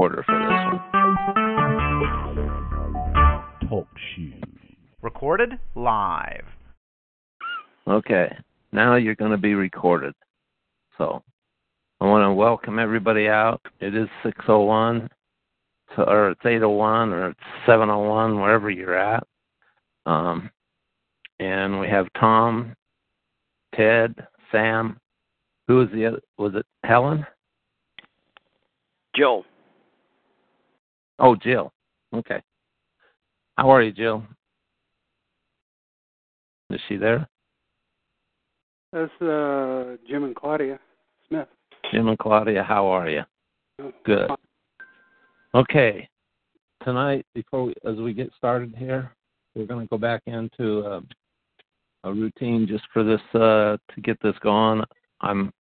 order for this one. Talk shoes. Recorded live. Okay, now you're going to be recorded. So I want to welcome everybody out. It is 601, or it's 801, or it's 701, wherever you're at. Um, and we have Tom, Ted, Sam. Who was the other? Was it Helen? Jill. Oh, Jill. Okay. How are you, Jill? Is she there? That's uh, Jim and Claudia Smith. Jim and Claudia, how are you? Oh, Good. Okay. Tonight, before we, as we get started here, we're going to go back into uh, a routine just for this uh, to get this going. I'm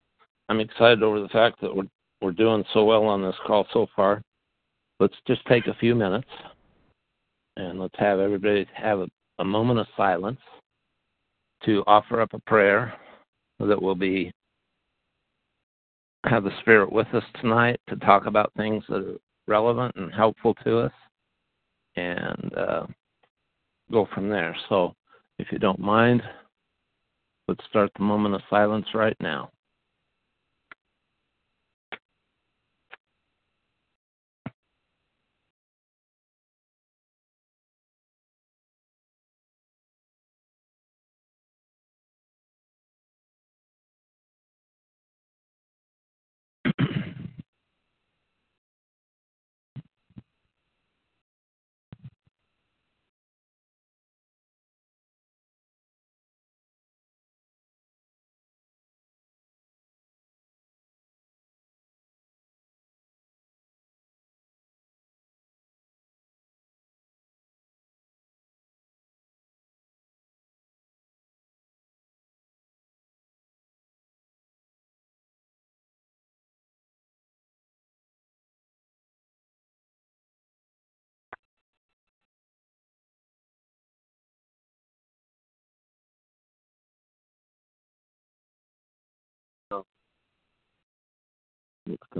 I'm excited over the fact that we're we're doing so well on this call so far. Let's just take a few minutes and let's have everybody have a, a moment of silence to offer up a prayer that will be have the spirit with us tonight to talk about things that are relevant and helpful to us and uh, go from there. So if you don't mind, let's start the moment of silence right now.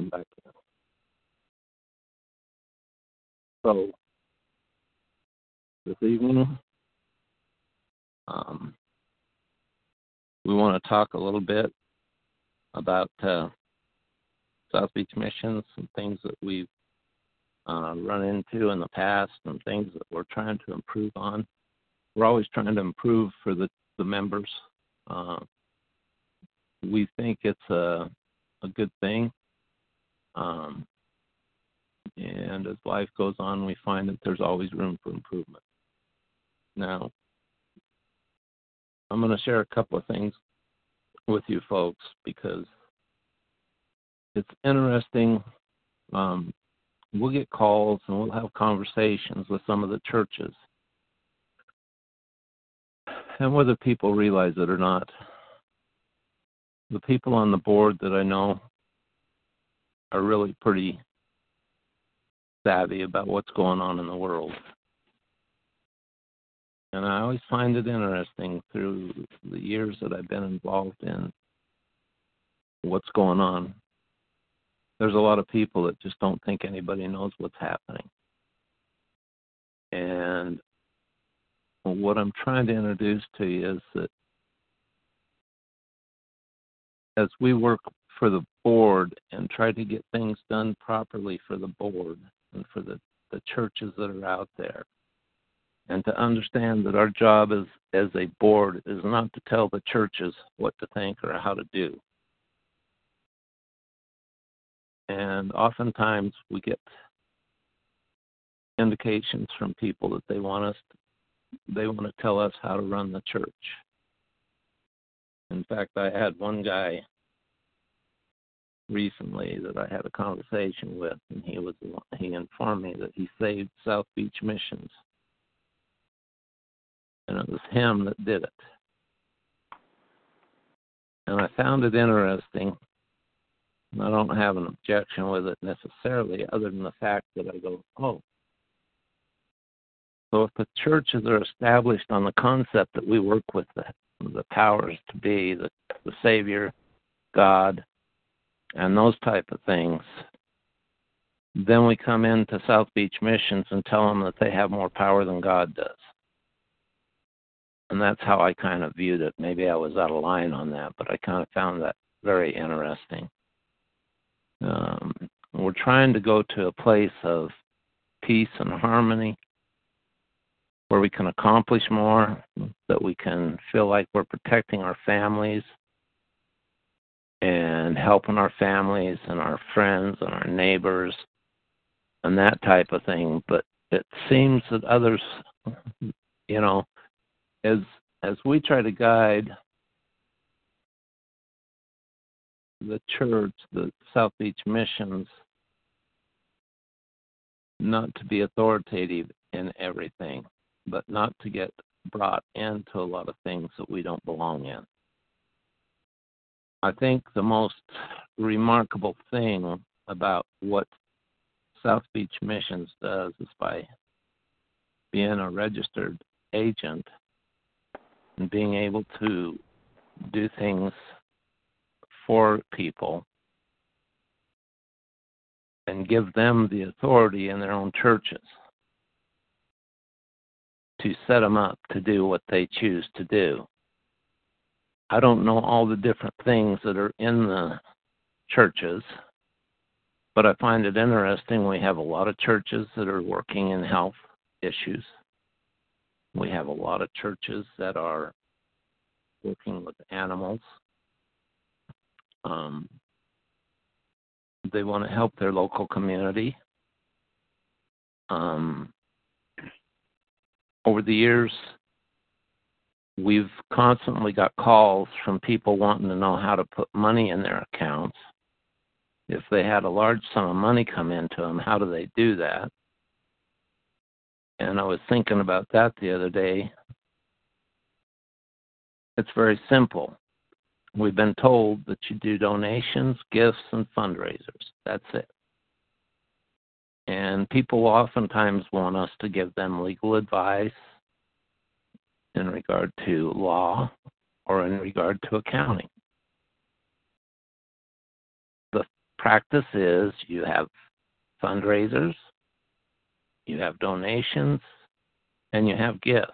Back. So, this evening, um, we want to talk a little bit about uh, South Beach missions and things that we've uh, run into in the past and things that we're trying to improve on. We're always trying to improve for the, the members. Uh, we think it's a, a good thing. Um, and as life goes on, we find that there's always room for improvement. Now, I'm going to share a couple of things with you folks because it's interesting. Um, we'll get calls and we'll have conversations with some of the churches. And whether people realize it or not, the people on the board that I know are really pretty savvy about what's going on in the world. And I always find it interesting through the years that I've been involved in what's going on. There's a lot of people that just don't think anybody knows what's happening. And what I'm trying to introduce to you is that as we work for the board and try to get things done properly for the board and for the, the churches that are out there. And to understand that our job as, as a board is not to tell the churches what to think or how to do. And oftentimes we get indications from people that they want us they want to tell us how to run the church. In fact, I had one guy recently that I had a conversation with, and he was he informed me that he saved South Beach Missions, and it was him that did it. And I found it interesting. I don't have an objection with it necessarily, other than the fact that I go, oh. So if the churches are established on the concept that we work with the, the powers to be, the, the Savior, God, and those type of things, then we come into South Beach Missions and tell them that they have more power than God does. And that's how I kind of viewed it. Maybe I was out of line on that, but I kind of found that very interesting. Um, we're trying to go to a place of peace and harmony where we can accomplish more, that we can feel like we're protecting our families and helping our families and our friends and our neighbors and that type of thing. But it seems that others, you know, as as we try to guide the church, the South Beach missions, not to be authoritative in everything, but not to get brought into a lot of things that we don't belong in. I think the most remarkable thing about what South Beach Missions does is by being a registered agent and being able to do things for people and give them the authority in their own churches to set them up to do what they choose to do. I don't know all the different things that are in the churches, but I find it interesting. We have a lot of churches that are working in health issues. We have a lot of churches that are working with animals. Um, they want to help their local community. Um, over the years, we've constantly got calls from people wanting to know how to put money in their accounts. If they had a large sum of money come into them, how do they do that? And I was thinking about that the other day. It's very simple. We've been told that you do donations, gifts, and fundraisers. That's it. And people oftentimes want us to give them legal advice in regard to law or in regard to accounting. The practice is you have fundraisers, you have donations, and you have gifts.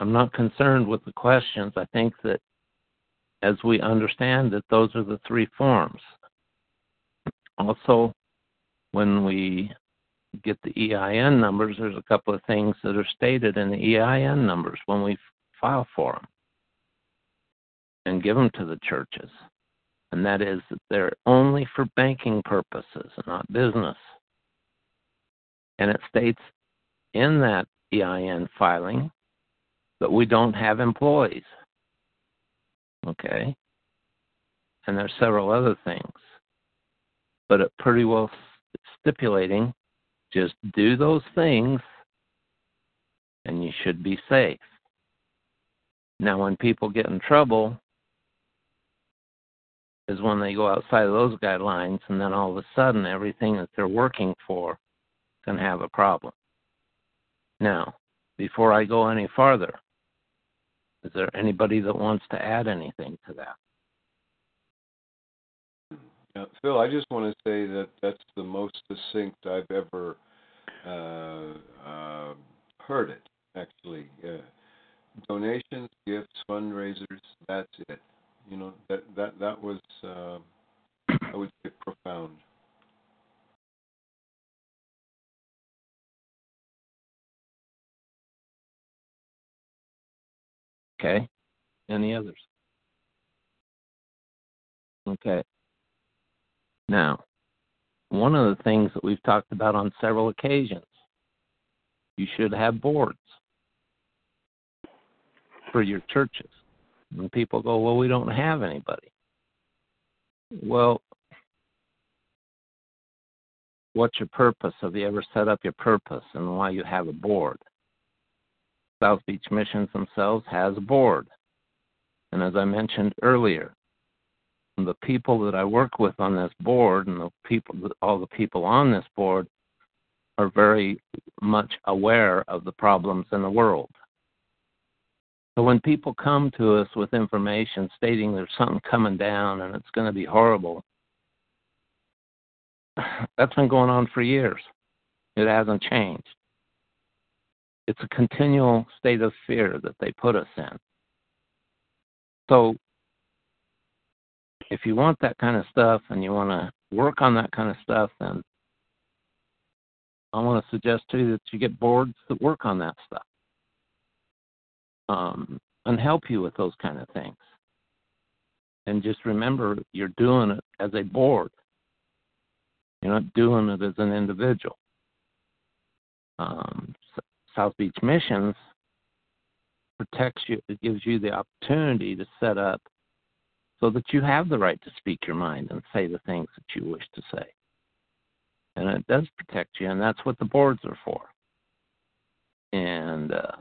I'm not concerned with the questions. I think that as we understand that those are the three forms. Also, when we get the EIN numbers, there's a couple of things that are stated in the EIN numbers when we file for them and give them to the churches. And that is that they're only for banking purposes, not business. And it states in that EIN filing that we don't have employees. Okay? And there's several other things. But it pretty well stipulating just do those things and you should be safe. Now, when people get in trouble, is when they go outside of those guidelines, and then all of a sudden, everything that they're working for can have a problem. Now, before I go any farther, is there anybody that wants to add anything to that? Uh, Phil, I just want to say that that's the most succinct I've ever uh, uh, heard it. Actually, uh, donations, gifts, fundraisers. That's it. You know that that that was uh, I would say profound. Okay. Any others? Okay. Now, one of the things that we've talked about on several occasions, you should have boards for your churches. And people go, well, we don't have anybody. Well, what's your purpose? Have you ever set up your purpose and why you have a board? South Beach Missions themselves has a board. And as I mentioned earlier, the people that I work with on this board and the people, all the people on this board, are very much aware of the problems in the world. So when people come to us with information stating there's something coming down and it's going to be horrible, that's been going on for years. It hasn't changed. It's a continual state of fear that they put us in. So, if you want that kind of stuff and you want to work on that kind of stuff, then I want to suggest to you that you get boards that work on that stuff um, and help you with those kind of things. And just remember, you're doing it as a board. You're not doing it as an individual. Um, South Beach Missions protects you, it gives you the opportunity to set up so that you have the right to speak your mind and say the things that you wish to say. And it does protect you, and that's what the boards are for. And uh,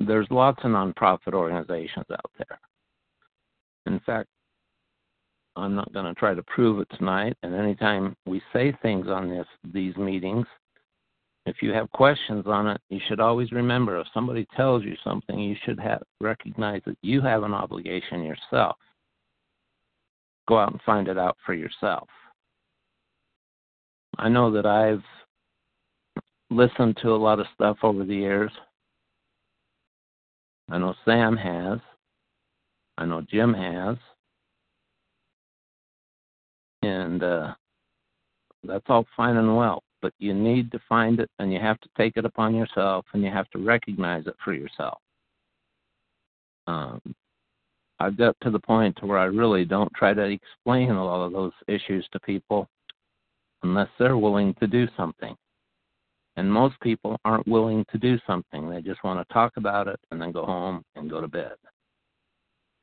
there's lots of nonprofit organizations out there. In fact, I'm not going to try to prove it tonight. And anytime we say things on this these meetings, if you have questions on it, you should always remember if somebody tells you something, you should have recognize that you have an obligation yourself. Go out and find it out for yourself. I know that I've listened to a lot of stuff over the years. I know Sam has. I know Jim has and uh, that's all fine and well. But you need to find it, and you have to take it upon yourself, and you have to recognize it for yourself. Um, I've got to the point to where I really don't try to explain a lot of those issues to people unless they're willing to do something. And most people aren't willing to do something. They just want to talk about it and then go home and go to bed.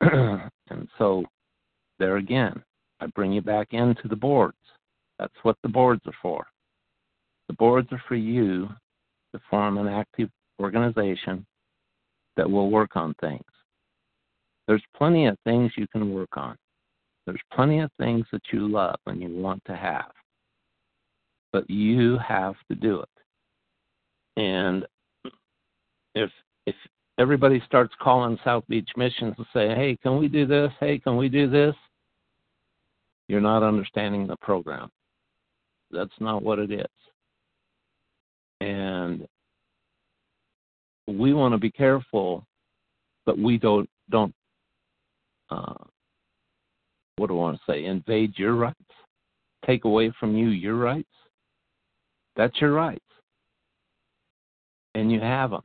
and so, there again, I bring you back into the boards. That's what the boards are for. The boards are for you to form an active organization that will work on things. There's plenty of things you can work on. There's plenty of things that you love and you want to have. But you have to do it. And if if everybody starts calling South Beach Missions and say, "Hey, can we do this? Hey, can we do this?" You're not understanding the program. That's not what it is. And we want to be careful but we don't don't uh, what do I want to say? Invade your rights, take away from you your rights. That's your rights, and you have them.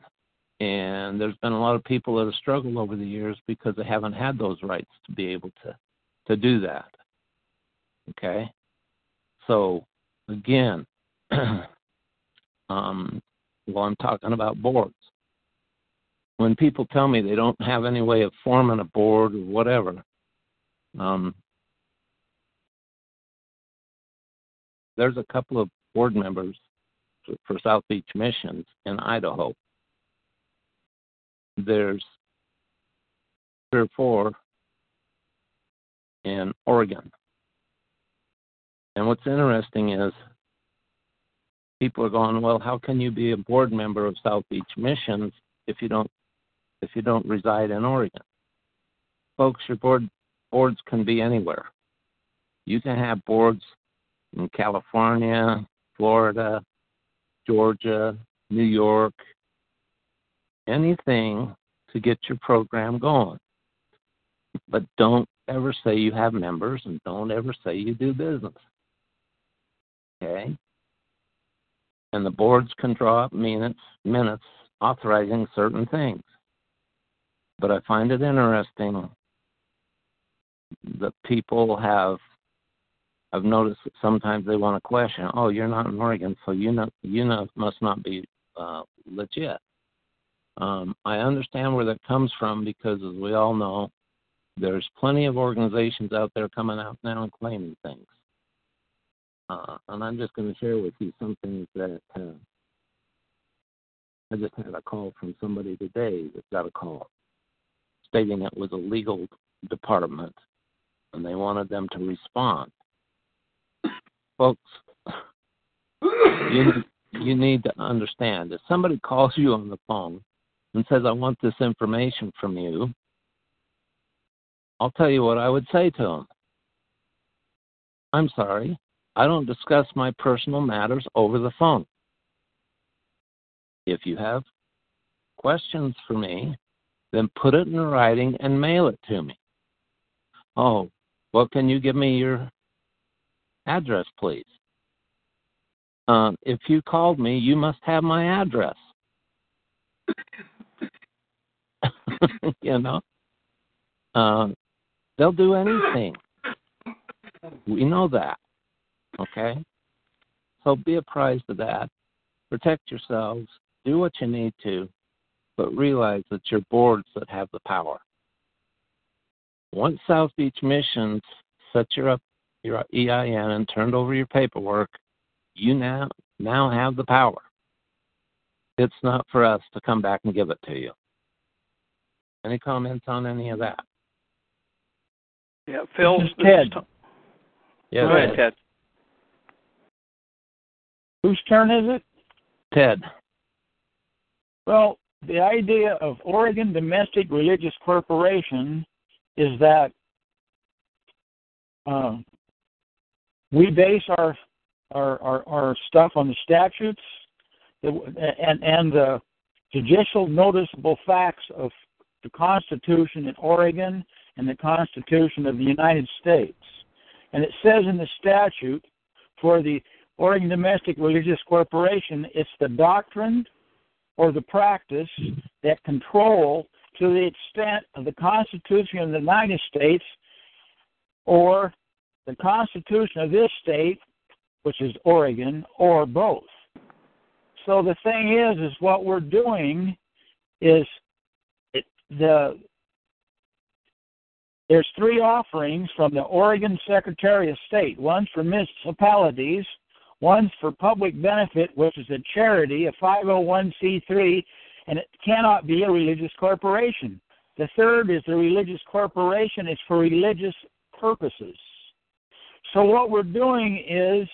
And there's been a lot of people that have struggled over the years because they haven't had those rights to be able to to do that. Okay? So, again, um, well, I'm talking about boards. When people tell me they don't have any way of forming a board or whatever, um, there's a couple of board members for South Beach Missions in Idaho. There's three or four in Oregon. And what's interesting is people are going, well, how can you be a board member of South Beach Missions if you don't if you don't reside in Oregon? Folks, your board boards can be anywhere. You can have boards in California, Florida, Georgia, New York, anything to get your program going. But don't ever say you have members and don't ever say you do business. Okay? And the boards can draw up minutes, minutes authorizing certain things. But I find it interesting that people have I've noticed that sometimes they want to question, oh, you're not in Oregon, so you know you know must not be uh, legit. Um, I understand where that comes from because, as we all know, there's plenty of organizations out there coming out now and claiming things. Uh, and I'm just going to share with you some things that uh, I just had a call from somebody today that got a call stating it was a legal department and they wanted them to respond. Folks, you, you need to understand if somebody calls you on the phone and says, I want this information from you, I'll tell you what I would say to them. I'm sorry, I don't discuss my personal matters over the phone. If you have questions for me, then put it in writing and mail it to me. Oh, well, can you give me your address, please? Uh, if you called me, you must have my address. you know, uh, they'll do anything. We know that. Okay? So be apprised of that. Protect yourselves. Do what you need to, but realize that your boards that have the power. Once South Beach Missions set your up your EIN and turned over your paperwork, you now now have the power. It's not for us to come back and give it to you. Any comments on any of that? Yeah, Phil. Ted. Yeah, Go ahead, Ted. Whose turn is it? Ted. Well, the idea of Oregon Domestic Religious Corporation is that uh, we base our, our our our stuff on the statutes and and the judicial noticeable facts of the Constitution in Oregon and the Constitution of the United States. And it says in the statute for the Oregon Domestic Religious Corporation, it's the doctrine or the practice that control to the extent of the Constitution of the United States or the Constitution of this state, which is Oregon, or both. So the thing is, is what we're doing is it, the there's three offerings from the Oregon Secretary of State. One's for municipalities, one's for public benefit, which is a charity, a 501c3, and it cannot be a religious corporation. The third is a religious corporation. is for religious purposes. So what we're doing is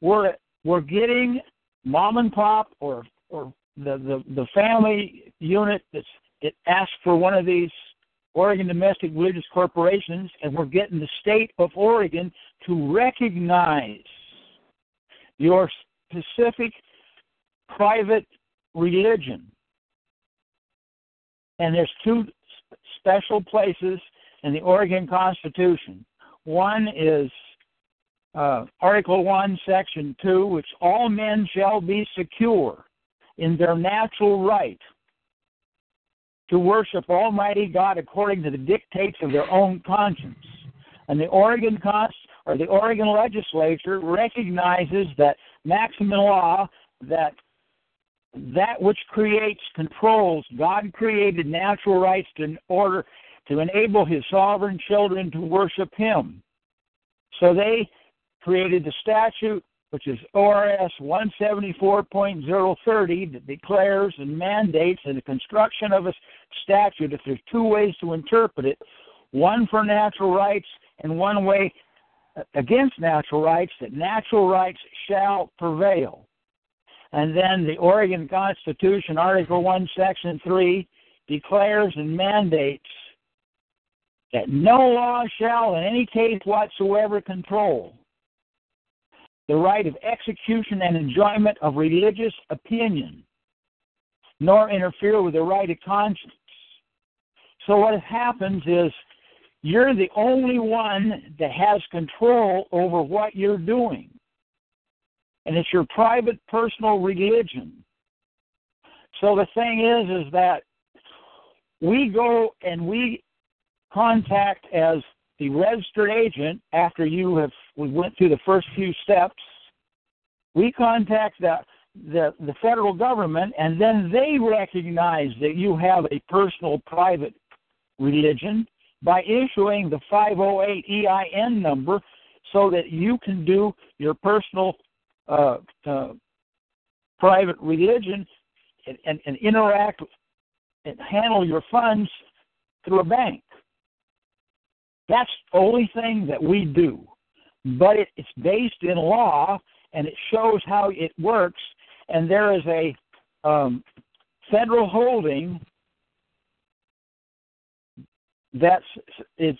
we're we're getting mom and pop or or the the, the family unit that's it asks for one of these Oregon Domestic Religious Corporations, and we're getting the state of Oregon to recognize your specific private religion. And there's two special places in the Oregon Constitution. One is uh, Article 1, Section 2, which all men shall be secure in their natural right to worship Almighty God according to the dictates of their own conscience. And the Oregon Const or the Oregon legislature recognizes that maximum law that that which creates controls God created natural rights in order to enable his sovereign children to worship him. So they created the statute which is ORS 174.030, that declares and mandates in the construction of a statute, if there's two ways to interpret it, one for natural rights and one way against natural rights, that natural rights shall prevail. And then the Oregon Constitution, Article 1, Section 3, declares and mandates that no law shall in any case whatsoever control the right of execution and enjoyment of religious opinion, nor interfere with the right of conscience. So what happens is you're the only one that has control over what you're doing. And it's your private personal religion. So the thing is is that we go and we contact as the registered agent, after you have we went through the first few steps, we contact the the, the federal government, and then they recognize that you have a personal private religion by issuing the 508 EIN number so that you can do your personal uh, uh, private religion and, and, and interact and handle your funds through a bank. That's the only thing that we do. But it, it's based in law and it shows how it works. And there is a um, federal holding that's it's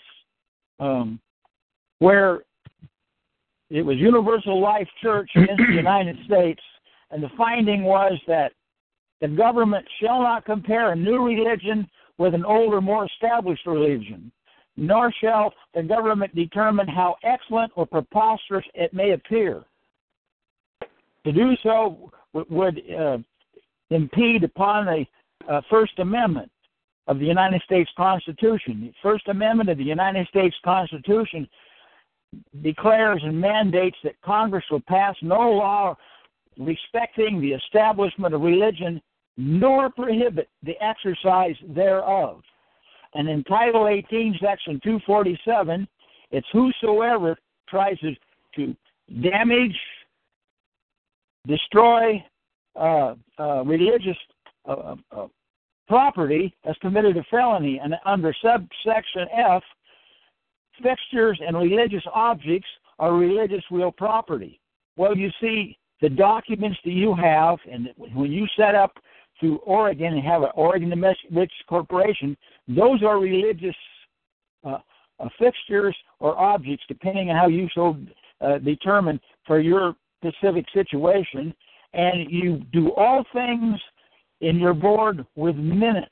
um, where it was Universal Life Church in the United States, and the finding was that the government shall not compare a new religion with an older, more established religion, nor shall the government determine how excellent or preposterous it may appear. To do so would uh, impede upon the uh, First Amendment of the United States Constitution. The First Amendment of the United States Constitution declares and mandates that Congress will pass no law respecting the establishment of religion nor prohibit the exercise thereof. And in Title 18, Section 247, it's whosoever tries to, damage, destroy uh, uh, religious uh, uh property has committed a felony. And under subsection F, fixtures and religious objects are religious real property. Well, you see, the documents that you have, and when you set up through Oregon and have an Oregon Domestic Corporation, those are religious uh, uh, fixtures or objects, depending on how you so uh, determine for your specific situation. And you do all things in your board with minutes.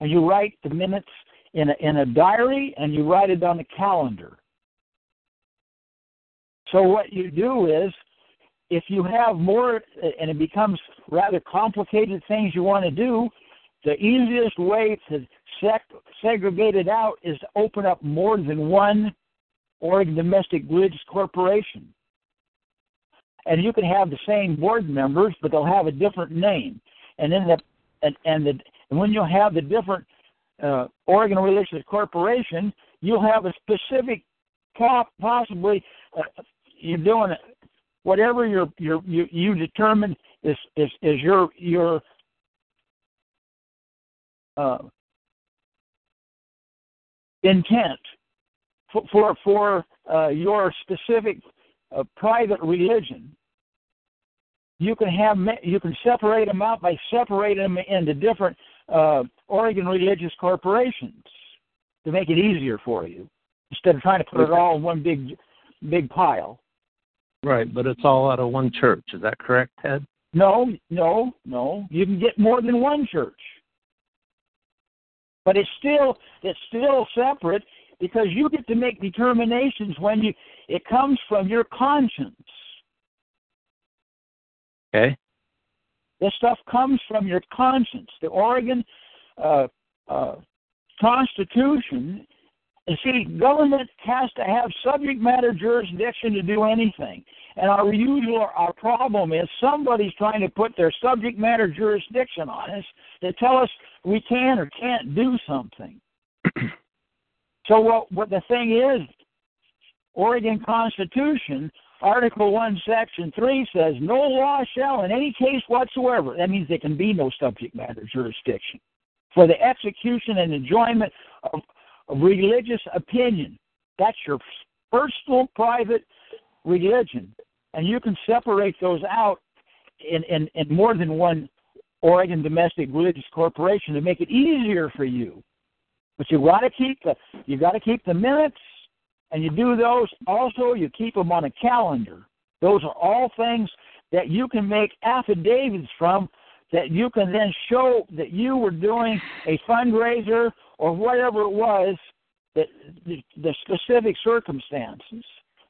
And you write the minutes in a, in a diary and you write it on a calendar. So what you do is, if you have more and it becomes rather complicated things you want to do, the easiest way to segregate it out is to open up more than one Oregon Domestic Religious Corporation. And you can have the same board members, but they'll have a different name. And then the and and, the, and when you have the different uh, Oregon Religious Corporation, you'll have a specific possibly uh, you're doing whatever you're, you're, you you determine is is is your your uh, intent for for, for uh, your specific uh, private religion. You can have you can separate them out by separating them into different uh, Oregon religious corporations to make it easier for you instead of trying to put it all in one big big pile. Right, but it's all out of one church. Is that correct, Ted? No, no, no. You can get more than one church. But it's still it's still separate because you get to make determinations when you it comes from your conscience. Okay. This stuff comes from your conscience. The Oregon uh, uh, Constitution, and see, government has to have subject matter jurisdiction to do anything. And our usual our problem is somebody's trying to put their subject matter jurisdiction on us to tell us we can or can't do something. so what what the thing is, Oregon Constitution Article 1, Section 3 says, No law shall, in any case whatsoever, that means there can be no subject matter jurisdiction, for the execution and enjoyment of, of religious opinion. That's your personal, private religion. And you can separate those out in, in, in more than one Oregon domestic religious corporation to make it easier for you. But you got to keep the you got to keep the minutes and you do those. Also, you keep them on a calendar. Those are all things that you can make affidavits from that you can then show that you were doing a fundraiser or whatever it was that the, the specific circumstances.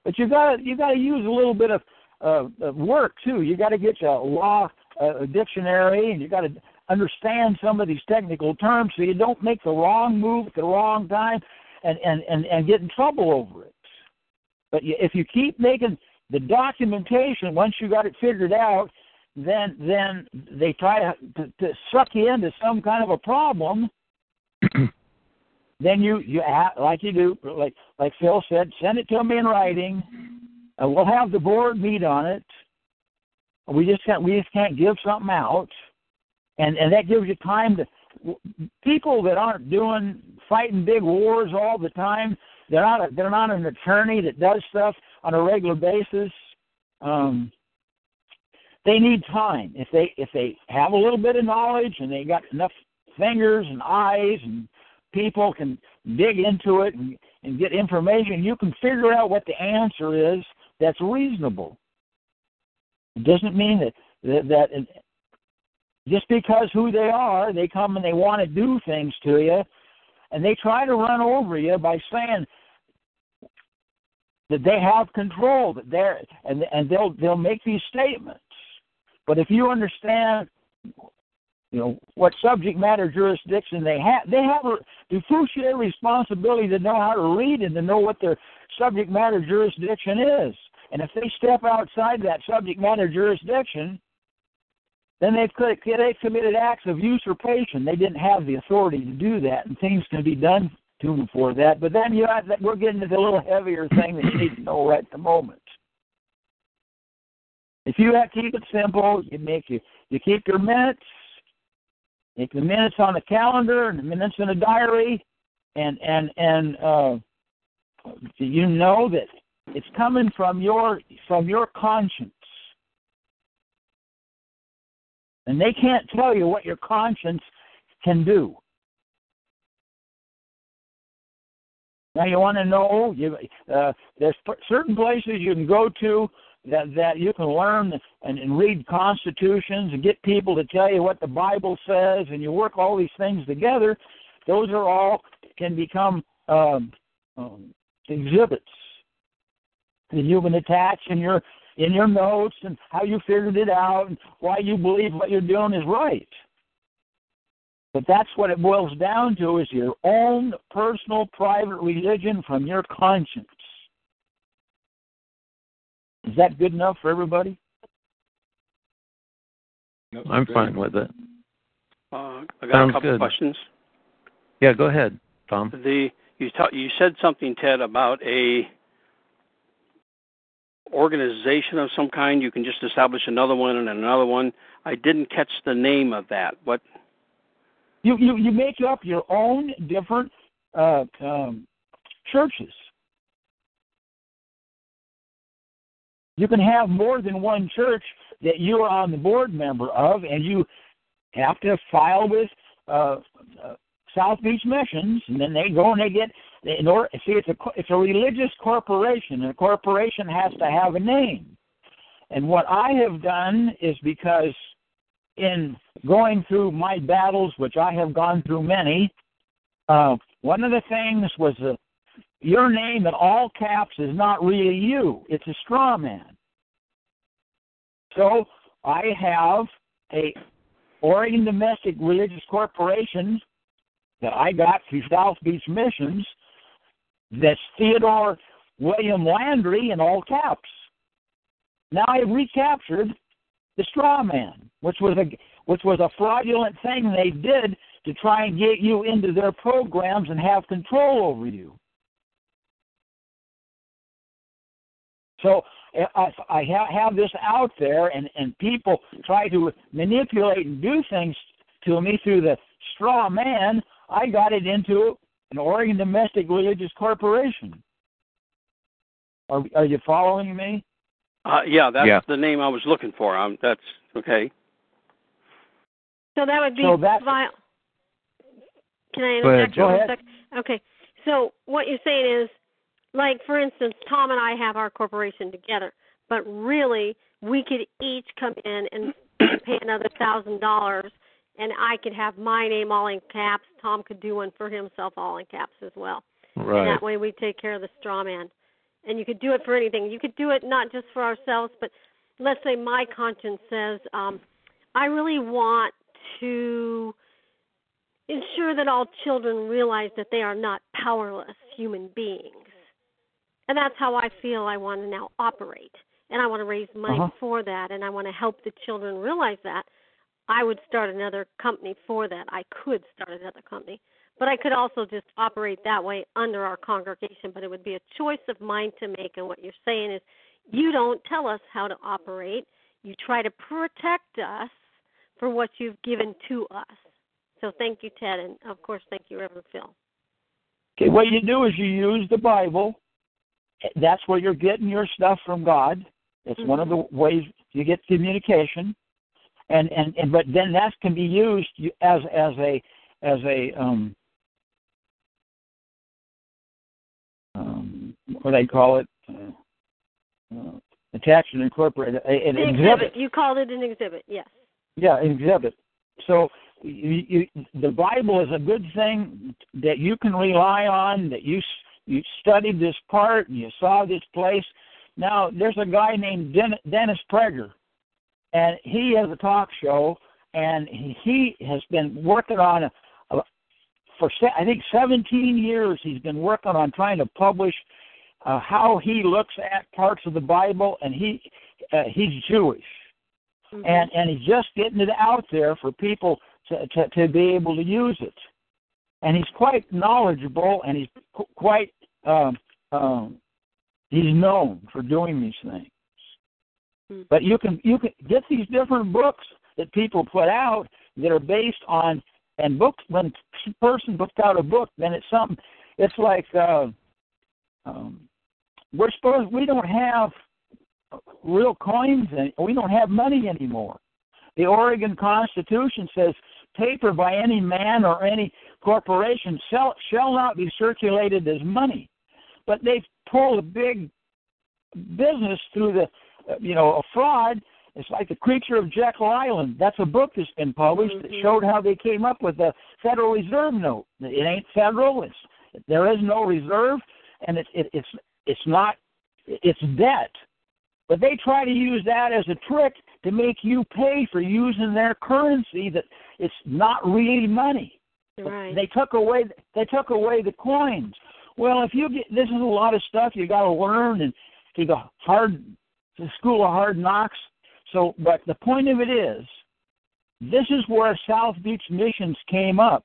But you got you got to use a little bit of, uh, of work too. You got to get a law uh, dictionary, and you got to understand some of these technical terms so you don't make the wrong move at the wrong time and, and, and, and get in trouble over it. But if you keep making the documentation, once you got it figured out, then then they try to, to, to suck you into some kind of a problem. then you you act like you do, like like Phil said, send it to me in writing. Uh, we'll have the board meet on it. We just can't we just can't give something out, and and that gives you time to people that aren't doing fighting big wars all the time. They're not a, they're not an attorney that does stuff on a regular basis. Um, they need time. If they if they have a little bit of knowledge and they got enough fingers and eyes and people can dig into it and and get information, you can figure out what the answer is that's reasonable. It doesn't mean that that, that just because who they are, they come and they want to do things to you, and they try to run over you by saying that they have control, that they're and and they'll they'll make these statements. But if you understand, you know what subject matter jurisdiction they have, they have a the fiduciary responsibility to know how to read and to know what their subject matter jurisdiction is. And if they step outside that subject matter jurisdiction, then they've, they've committed acts of usurpation. They didn't have the authority to do that, and things can be done to them for that. But then you have, we're getting to the little heavier thing that you need to know right at the moment. If you have, keep it simple, you make you you keep your minutes, make the minutes on the calendar and the minutes in a diary, and and and uh, you know that it's coming from your from your conscience. And they can't tell you what your conscience can do. Now you want to know you, uh, there's certain places you can go to that that you can learn and, and read constitutions and get people to tell you what the Bible says, and you work all these things together. Those are all can become um, um, exhibits that you can attach in your in your notes and how you figured it out and why you believe what you're doing is right. But that's what it boils down to is your own personal private religion from your conscience. Is that good enough for everybody? I'm fine with it. Uh, I got Sounds a couple good. questions. Yeah, go ahead, Tom. The you ta- you said something, Ted, about a organization of some kind. You can just establish another one and another one. I didn't catch the name of that. What? You you you make up your own different uh, um, churches. You can have more than one church that you are on the board member of, and you have to file with uh, uh, South Beach Missions, and then they go and they get. In order, see, it's a it's a religious corporation, and a corporation has to have a name. And what I have done is because in going through my battles, which I have gone through many, uh, one of the things was that your name in all caps is not really you; it's a straw man. So I have a Oregon Domestic Religious Corporation that I got through South Beach Missions. That's Theodore William Landry in all caps. Now I recaptured the straw man, which was a which was a fraudulent thing they did to try and get you into their programs and have control over you. So I, I have this out there, and and people try to manipulate and do things to me through the straw man. I got it into an Oregon Domestic Religious Corporation. Are are you following me? Uh, yeah, that's Yeah. the name I was looking for. Um, that's okay. So that would be So that- vi- Can I Go ahead, interject Go for a ahead. Okay. So what you're saying is, like for instance, Tom and I have our corporation together, but really we could each come in and pay another thousand dollars, and I could have my name all in caps. Tom could do one for himself all in caps as well. Right. And that way we take care of the straw man. And you could do it for anything. You could do it not just for ourselves, but let's say my conscience says, um, I really want to ensure that all children realize that they are not powerless human beings. And that's how I feel I want to now operate. And I want to raise money Uh-huh. for that and I want to help the children realize that. I would start another company for that. I could start another company. But I could also just operate that way under our congregation, but it would be a choice of mine to make. And what you're saying is, you don't tell us how to operate. You try to protect us for what you've given to us. So thank you, Ted, and of course, thank you, Reverend Phil. Okay, what you do is you use the Bible. That's where you're getting your stuff from God. It's one of mm-hmm. the ways you get communication, and and, and but then that can be used as as a as a um what I call it, uh, uh, attached and incorporated an The exhibit. You called it an exhibit, yes. Yeah, an exhibit. So you, you, the Bible is a good thing that you can rely on. That you you studied this part and you saw this place. Now there's a guy named Den- Dennis Prager, and he has a talk show, and he has been working on a, a for se- I think 17 years. He's been working on trying to publish uh, how he looks at parts of the Bible, and he uh, he's Jewish, Mhm. and and he's just getting it out there for people to, to to be able to use it. And he's quite knowledgeable, and he's qu- quite um, um, he's known for doing these things. Hmm. But you can you can get these different books that people put out that are based on and books when a person puts out a book, then it's something. It's like uh, um, we're supposed we don't have real coins and we don't have money anymore. The Oregon Constitution says paper by any man or any corporation shall, shall not be circulated as money. But they've pulled a big business through the, you know, a fraud. It's like the creature of Jekyll Island. That's a book that's been published that Mhm. showed how they came up with the Federal Reserve note. It ain't federal. It's there is no reserve, and it's it, it's it's not it's debt. But they try to use that as a trick to make you pay for using their currency that it's not really money. Right. They took away they took away the coins. Well, if you get this is a lot of stuff you got to learn and to the hard the school of hard knocks. So, but the point of it is, this is where South Beach Missions came up.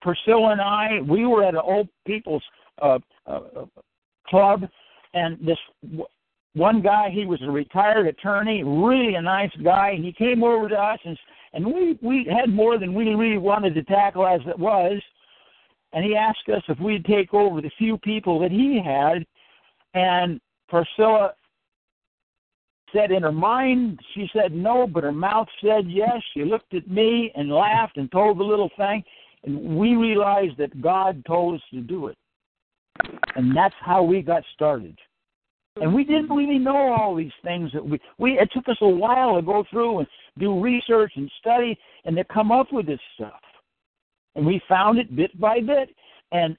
Priscilla and I, we were at an old people's uh, uh, club, and this w- one guy, he was a retired attorney, really a nice guy, and he came over to us and and we we had more than we really wanted to tackle as it was, and he asked us if we'd take over the few people that he had, and Priscilla said in her mind she said no, but her mouth said yes. She looked at me and laughed and told the little thing, and we realized that God told us to do it, and that's how we got started. And we didn't mm-hmm. really know all these things that we we it took us a while to go through and do research and study and to come up with this stuff. And we found it bit by bit. And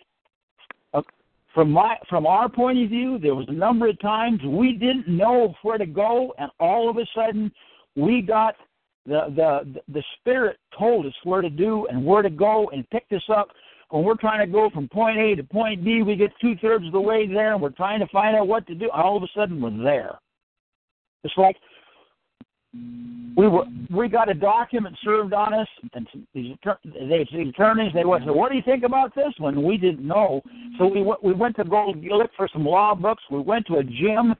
from my from our point of view, there was a number of times we didn't know where to go, and all of a sudden we got the the the spirit told us where to do and where to go and picked us up when we're trying to go from point A to point B, we get two thirds of the way there, and we're trying to find out what to do. All of a sudden, we're there. It's like we were we got a document served on us, and these they, the attorneys they went, so what do you think about this one? We didn't know, so we went we went to go look for some law books. We went to a gym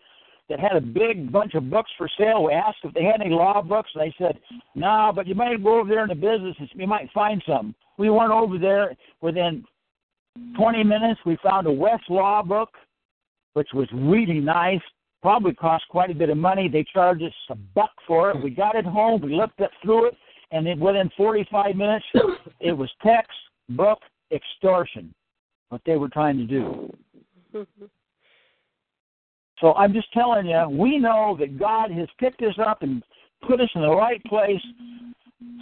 that had a big bunch of books for sale. We asked if they had any law books, and they said, "No, nah, but you might go over there in the business and you might find some." We went over there within 20 minutes. We found a Westlaw book, which was really nice. Probably cost quite a bit of money. They charged us a buck for it. We got it home. We looked up through it, and then within 45 minutes, it was textbook extortion. What they were trying to do. Mm-hmm. So I'm just telling you, we know that God has picked us up and put us in the right place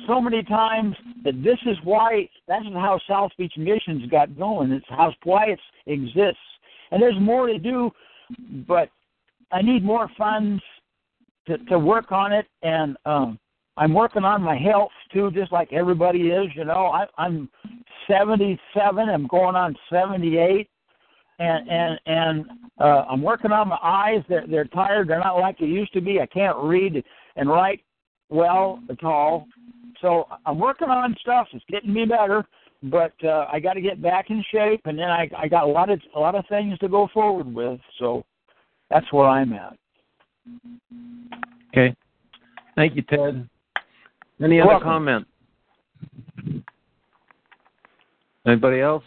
so many times that this is why that's how South Beach Missions got going. It's how why it exists. And there's more to do, but I need more funds to to work on it. And um, I'm working on my health too, just like everybody is. You know, I, I'm 77. I'm going on 78 and and and uh, I'm working on my eyes. They're they're tired. They're not like they used to be. I can't read and write well at all. So I'm working on stuff. It's getting me better, but uh, I got to get back in shape, and then I I got a lot of a lot of things to go forward with. So that's where I'm at. Okay. Thank you, Ted. Any You're other welcome. comment? Anybody else?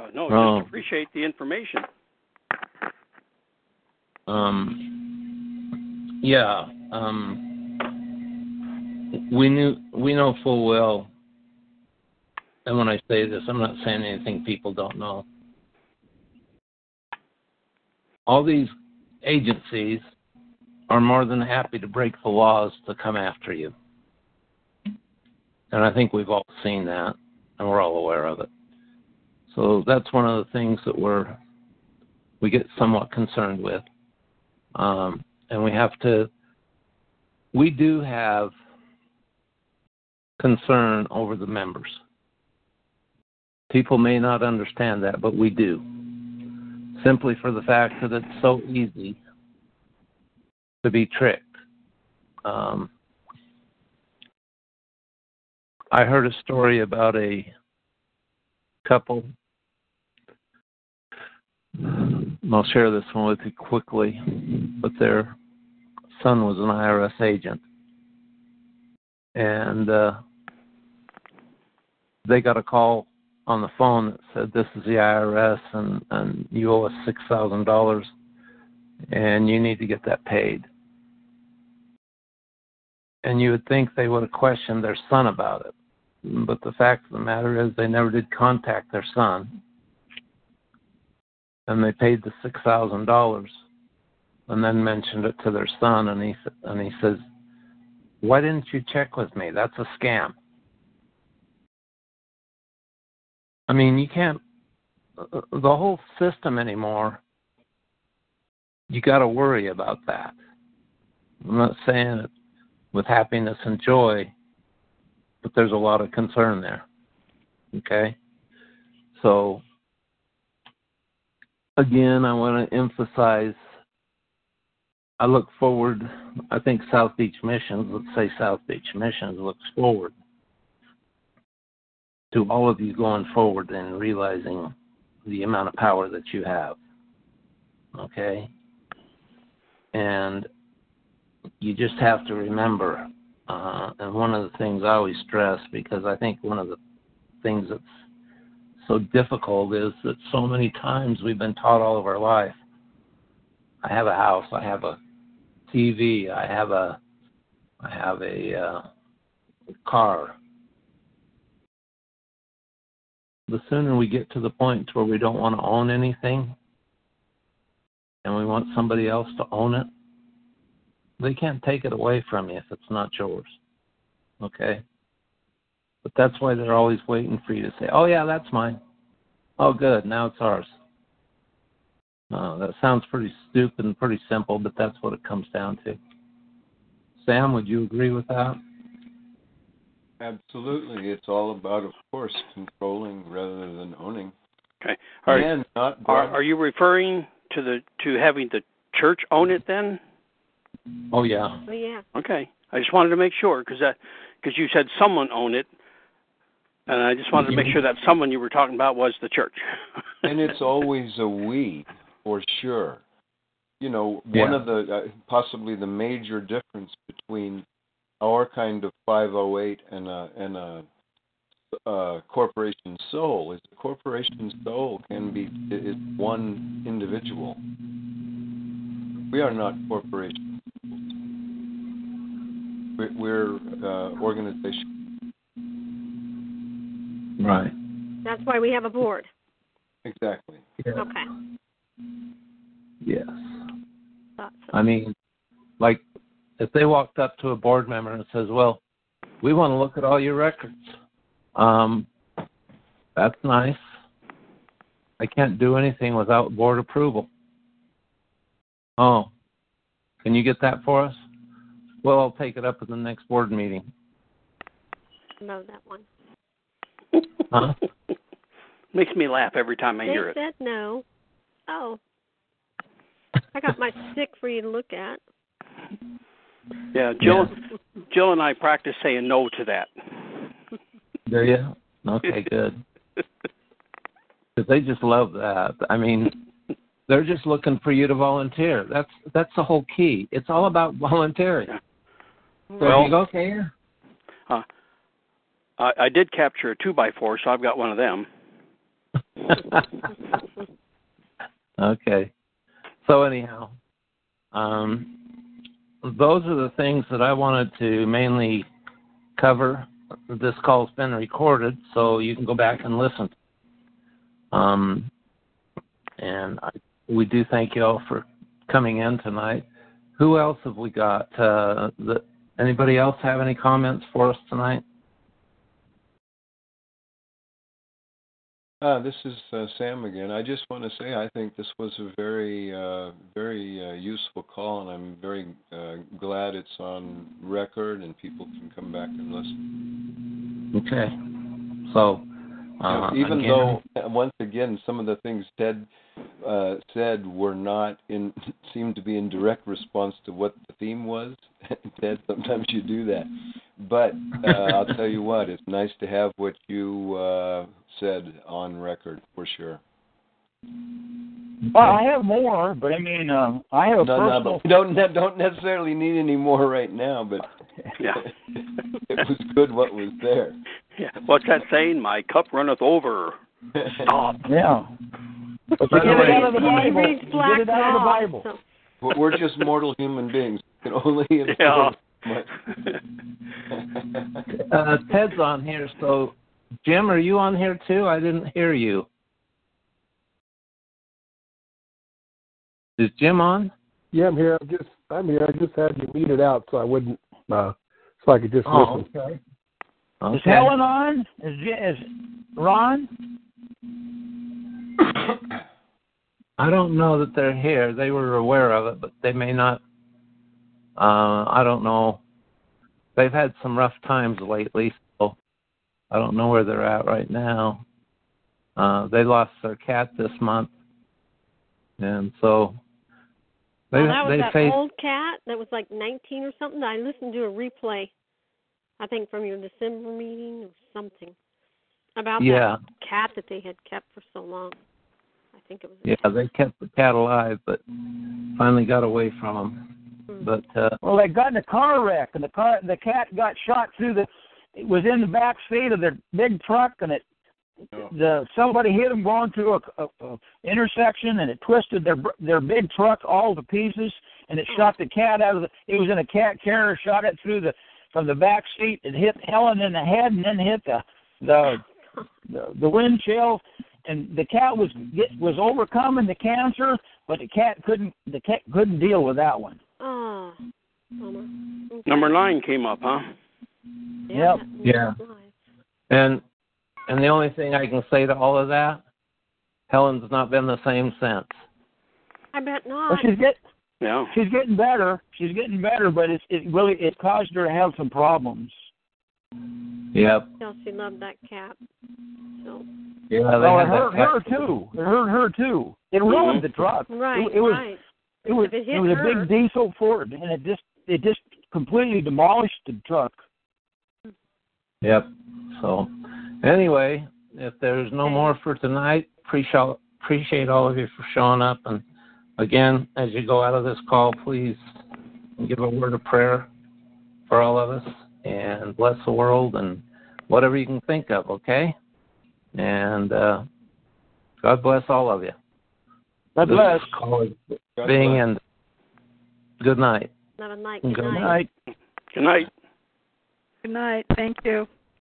Uh, no, Oh. just appreciate the information. Um, yeah. Um, we knew we know full well, and when I say this, I'm not saying anything people don't know. All these agencies are more than happy to break the laws to come after you. And I think we've all seen that and we're all aware of it. So that's one of the things that we're we get somewhat concerned with. Um, and we have to we do have concern over the members. People may not understand that, but we do. Simply for the fact that it's so easy to be tricked. Um, I heard a story about a couple. I'll share this one with you quickly, but their son was an IRS agent, and uh, they got a call on the phone that said, "This is the IRS, and and you owe us six thousand dollars, and you need to get that paid." And you would think they would have questioned their son about it, but the fact of the matter is they never did contact their son, and they paid the six thousand dollars, and then mentioned it to their son, and he and he says, "Why didn't you check with me? That's a scam." I mean, you can't uh, the whole system anymore. You got to worry about that. I'm not saying it with happiness and joy, but there's a lot of concern there. Okay? So, again, I want to emphasize I look forward, I think South Beach Missions, let's say South Beach Missions looks forward to all of you going forward and realizing the amount of power that you have. Okay? And you just have to remember, uh, and one of the things I always stress, because I think one of the things that's so difficult is that so many times we've been taught all of our life I have a house, I have a TV, I have a I have a uh, car, the sooner we get to the point where we don't want to own anything and we want somebody else to own it, they can't take it away from you if it's not yours. Okay? But that's why they're always waiting for you to say, oh, yeah, that's mine. Oh, good, now it's ours. Uh, that sounds pretty stupid and pretty simple, but that's what it comes down to. Sam, would you agree with that? Absolutely. It's all about, of course, controlling rather than owning. Okay. Are, and not are, are you referring to the to having the church own it then? Oh yeah. Oh yeah. Okay. I just wanted to make sure because that because you said someone own it, and I just wanted to make sure that someone you were talking about was the church. and it's always a we, for sure. You know, Yeah. one of the uh, possibly the major difference between our kind of 508 and a and a uh, corporation sole is a corporation sole can be is one individual. We are not corporations. We're, we're uh, organization. Right. That's why we have a board. Exactly. Okay. Yes. So. I mean, like if they walked up to a board member and says, "Well, we want to look at all your records," um, that's nice. I can't do anything without board approval. Oh, can you get that for us? Well, I'll take it up at the next board meeting. know that one. Huh? Makes me laugh every time I they hear it. said no. Oh. I got my stick for you to look at. Yeah, Jill, Jill and I practice saying no to that. Do you? Go. Okay, good. Because they just love that. I mean, they're just looking for you to volunteer. That's that's the whole key. It's all about volunteering. So Well- you go, okay, here. I, I did capture a two by four, so I've got one of them. okay. So anyhow, um, those are the things that I wanted to mainly cover. This call's been recorded, so you can go back and listen. Um, and I we do thank you all for coming in tonight. Who else have we got? Uh, the, anybody else have any comments for us tonight? Uh, this is uh, Sam again. I just want to say I think this was a very, uh, very uh, useful call, and I'm very uh, glad it's on record and people can come back and listen. Okay. So, uh, Even again, though, once again, some of the things Ted uh, said were not in, seemed to be in direct response to what the theme was. Ted, sometimes you do that. But uh, I'll tell you what, it's nice to have what you uh, said on record for sure. Well, I have more, but I mean, uh, I have a No, no, personal. but don't ne- don't necessarily need any more right now. But Yeah. it was good what was there. Yeah. What's that saying? My cup runneth over. Stop. Yeah. But By get the it way- out of the Bible. reads Black get it out of the Bible. we're just mortal human beings. We can only Yeah. uh, Ted's on here. So, Jim, are you on here too? I didn't hear you. Is Jim on? Yeah, I'm here. I'm just I'm here. I just had you muted out so I wouldn't uh so I could just Oh, listen. okay. Is Helen on? Is, is Ron? I don't know that they're here. They were aware of it, but they may not. Uh, I don't know. They've had some rough times lately, so I don't know where they're at right now. Uh, they lost their cat this month, and so they oh, that was they that face old cat that was like 19 or something. I listened to a replay, I think from your December meeting or something, about yeah that cat that they had kept for so long. I think it was. a yeah they kept the cat alive, but finally got away from them. Hmm. But uh, Well, they got in a car wreck, and the car, the cat got shot through the. It was in the back seat of their big truck, and it. The somebody hit them going through a, a, a intersection, and it twisted their br- their big truck all to pieces, and it shot the cat out of the. It was in a cat carrier, shot it through the from the back seat. and hit Helen in the head, and then hit the the the, the wind chill, and the cat was get, was overcoming the cancer, but the cat couldn't the cat couldn't deal with that one. Oh, oh bummer. Okay. Number nine came up, huh? Yeah. Yep. Yeah. and and the only thing I can say to all of that, Helen's not been the same since. I bet Well, not. she's get Yeah. she's getting better. She's getting better, but it's it really it caused her to have some problems. Yep. Still, she loved that cat. So Yeah. They oh, well, it had hurt that her too. It hurt her too. It ruined the truck. right, It, it was right. it was it it, hit was a big diesel Ford, and it just it just completely demolished the truck. Yep. So, anyway, if there's no Okay. more for tonight, appreciate appreciate all of you for showing up. And again, as you go out of this call, please give a word of prayer for all of us and bless the world and whatever you can think of. Okay. And uh, God bless all of you. God bless. call is God being bless. ended. Good night. Have a night. Good Good Good night. night. Good night. Good night. Thank you.